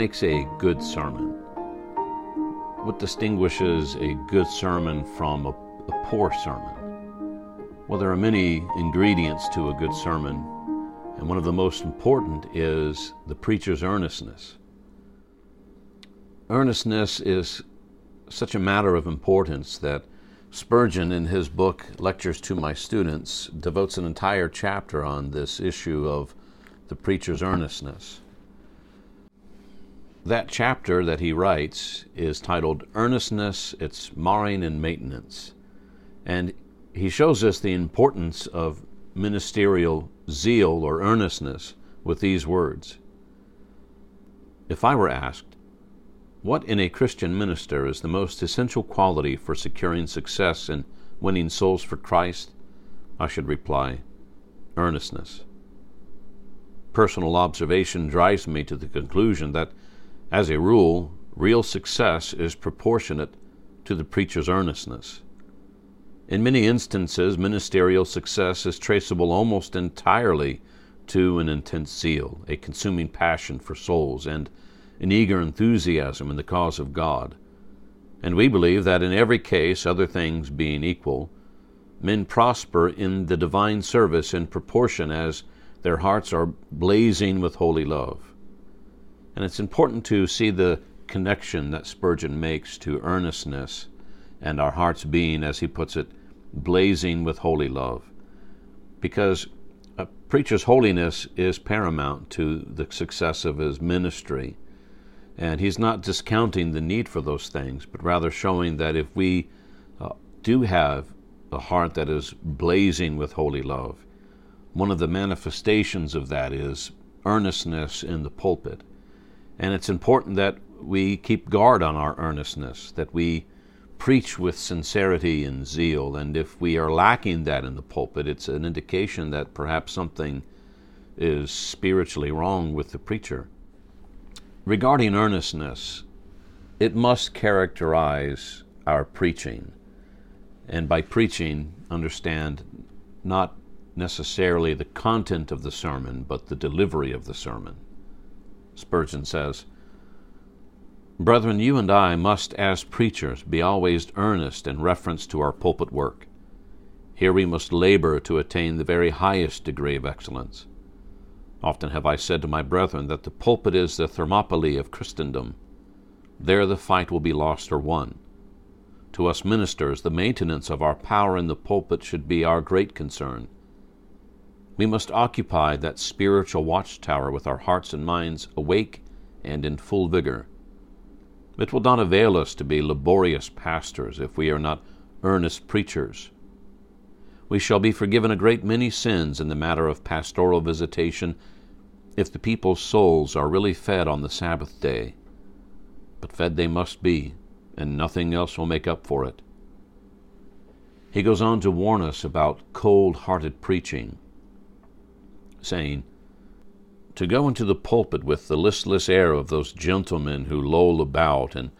Makes a good sermon? What distinguishes a good sermon from a, a poor sermon? Well, there are many ingredients to a good sermon, and one of the most important is the preacher's earnestness. Earnestness is such a matter of importance that Spurgeon, in his book Lectures to My Students, devotes an entire chapter on this issue of the preacher's earnestness. That chapter that he writes is titled Earnestness, Its Marring and Maintenance. And he shows us the importance of ministerial zeal or earnestness with these words. If I were asked, what in a Christian minister is the most essential quality for securing success in winning souls for Christ? I should reply, earnestness. Personal observation drives me to the conclusion that, as a rule, real success is proportionate to the preacher's earnestness. In many instances, ministerial success is traceable almost entirely to an intense zeal, a consuming passion for souls, and an eager enthusiasm in the cause of God. And we believe that in every case, other things being equal, men prosper in the divine service in proportion as their hearts are blazing with holy love. And it's important to see the connection that Spurgeon makes to earnestness and our hearts being, as he puts it, blazing with holy love. Because a preacher's holiness is paramount to the success of his ministry. And he's not discounting the need for those things, but rather showing that if we uh, do have a heart that is blazing with holy love, one of the manifestations of that is earnestness in the pulpit. And it's important that we keep guard on our earnestness, that we preach with sincerity and zeal. And if we are lacking that in the pulpit, it's an indication that perhaps something is spiritually wrong with the preacher. Regarding earnestness, it must characterize our preaching. And by preaching, understand not necessarily the content of the sermon, but the delivery of the sermon. Spurgeon says, Brethren, you and I must, as preachers, be always earnest in reference to our pulpit work. Here we must labor to attain the very highest degree of excellence. Often have I said to my brethren that the pulpit is the Thermopylae of Christendom. There the fight will be lost or won. To us ministers, the maintenance of our power in the pulpit should be our great concern. We must occupy that spiritual watchtower with our hearts and minds awake and in full vigor. It will not avail us to be laborious pastors if we are not earnest preachers we shall be forgiven a great many sins in the matter of pastoral visitation if the people's souls are really fed on the Sabbath day. But fed they must be, and nothing else will make up for it. He goes on to warn us about cold hearted preaching, saying, To go into the pulpit with the listless air of those gentlemen who loll about and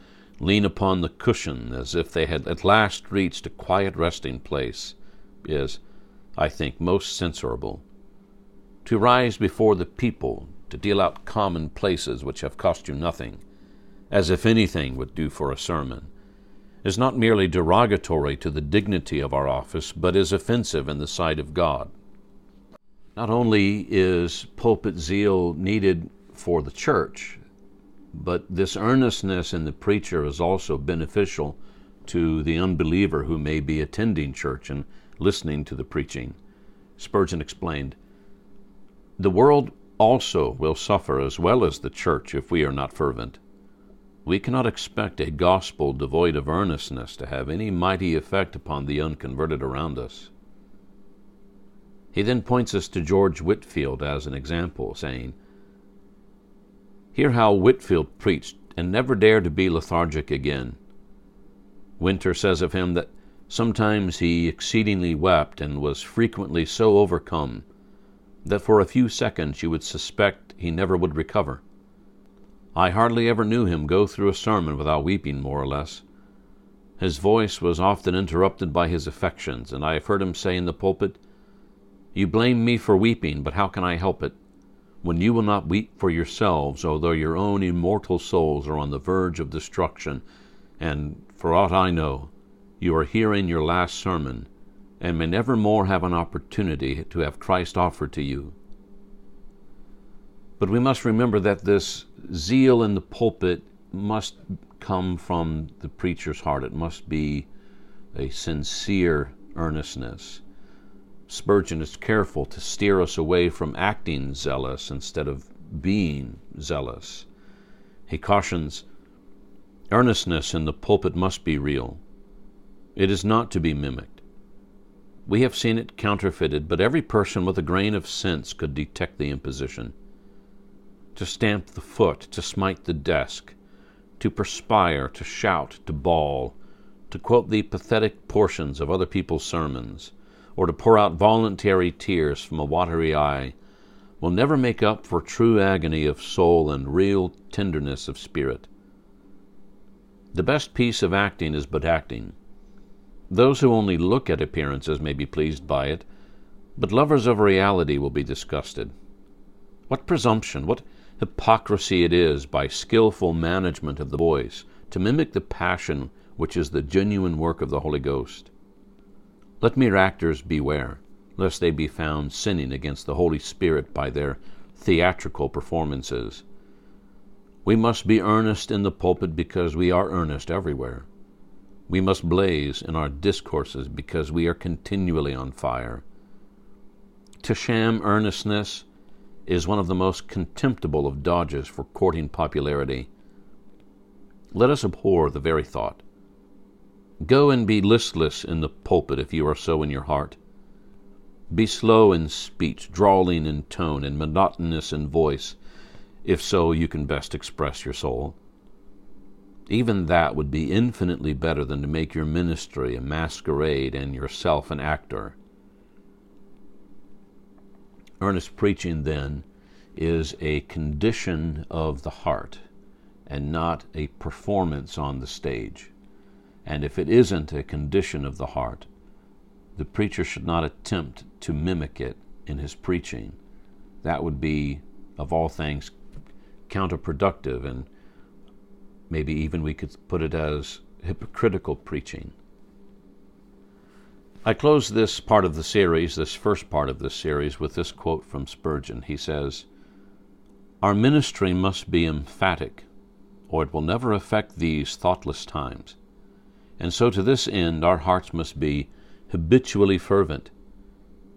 lean upon the cushion as if they had at last reached a quiet resting place is, I think, most censurable. To rise before the people, to deal out commonplaces which have cost you nothing, as if anything would do for a sermon, is not merely derogatory to the dignity of our office, but is offensive in the sight of God. Not only is pulpit zeal needed for the church, but this earnestness in the preacher is also beneficial to the unbeliever who may be attending church and listening to the preaching. Spurgeon explained The world also will suffer as well as the church if we are not fervent. We cannot expect a gospel devoid of earnestness to have any mighty effect upon the unconverted around us. He then points us to George Whitefield as an example, saying, Hear how Whitefield preached and never dared to be lethargic again. Winter says of him that Sometimes he exceedingly wept and was frequently so overcome that for a few seconds you would suspect he never would recover. I hardly ever knew him go through a sermon without weeping more or less. His voice was often interrupted by his affections, and I have heard him say in the pulpit, You blame me for weeping, but how can I help it? when you will not weep for yourselves, although your own immortal souls are on the verge of destruction, and, for aught I know, you are hearing your last sermon, and may never more have an opportunity to have Christ offered to you. But we must remember that this zeal in the pulpit must come from the preacher's heart. It must be a sincere earnestness. Spurgeon is careful to steer us away from acting zealous instead of being zealous. He cautions earnestness in the pulpit must be real. It is not to be mimicked. We have seen it counterfeited, but every person with a grain of sense could detect the imposition. To stamp the foot, to smite the desk, to perspire, to shout, to bawl, to quote the pathetic portions of other people's sermons, or to pour out voluntary tears from a watery eye, will never make up for true agony of soul and real tenderness of spirit. The best piece of acting is but acting. Those who only look at appearances may be pleased by it, but lovers of reality will be disgusted. What presumption, what hypocrisy it is by skilful management of the voice to mimic the passion which is the genuine work of the Holy Ghost. Let mere actors beware, lest they be found sinning against the Holy Spirit by their theatrical performances. We must be earnest in the pulpit because we are earnest everywhere. We must blaze in our discourses because we are continually on fire. To sham earnestness is one of the most contemptible of dodges for courting popularity. Let us abhor the very thought. Go and be listless in the pulpit if you are so in your heart. Be slow in speech, drawling in tone, and monotonous in voice, if so you can best express your soul. Even that would be infinitely better than to make your ministry a masquerade and yourself an actor. Earnest preaching, then, is a condition of the heart and not a performance on the stage. And if it isn't a condition of the heart, the preacher should not attempt to mimic it in his preaching. That would be, of all things, counterproductive, and maybe even we could put it as hypocritical preaching. I close this part of the series, this first part of this series, with this quote from Spurgeon. He says, Our ministry must be emphatic, or it will never affect these thoughtless times. And so to this end our hearts must be habitually fervent,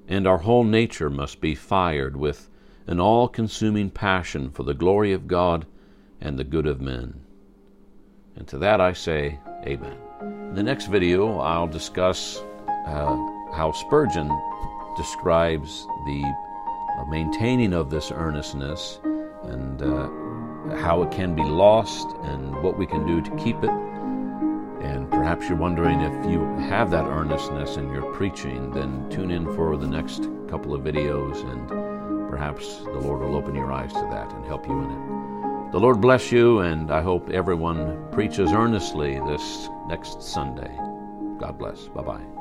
and our whole nature must be fired with an all consuming passion for the glory of God and the good of men. And to that I say, Amen. In the next video, I'll discuss uh, how Spurgeon describes the uh, maintaining of this earnestness and uh, how it can be lost and what we can do to keep it. And perhaps you're wondering if you have that earnestness in your preaching, then tune in for the next couple of videos and perhaps the Lord will open your eyes to that and help you in it. The Lord bless you, and I hope everyone preaches earnestly this next Sunday. God bless. Bye bye.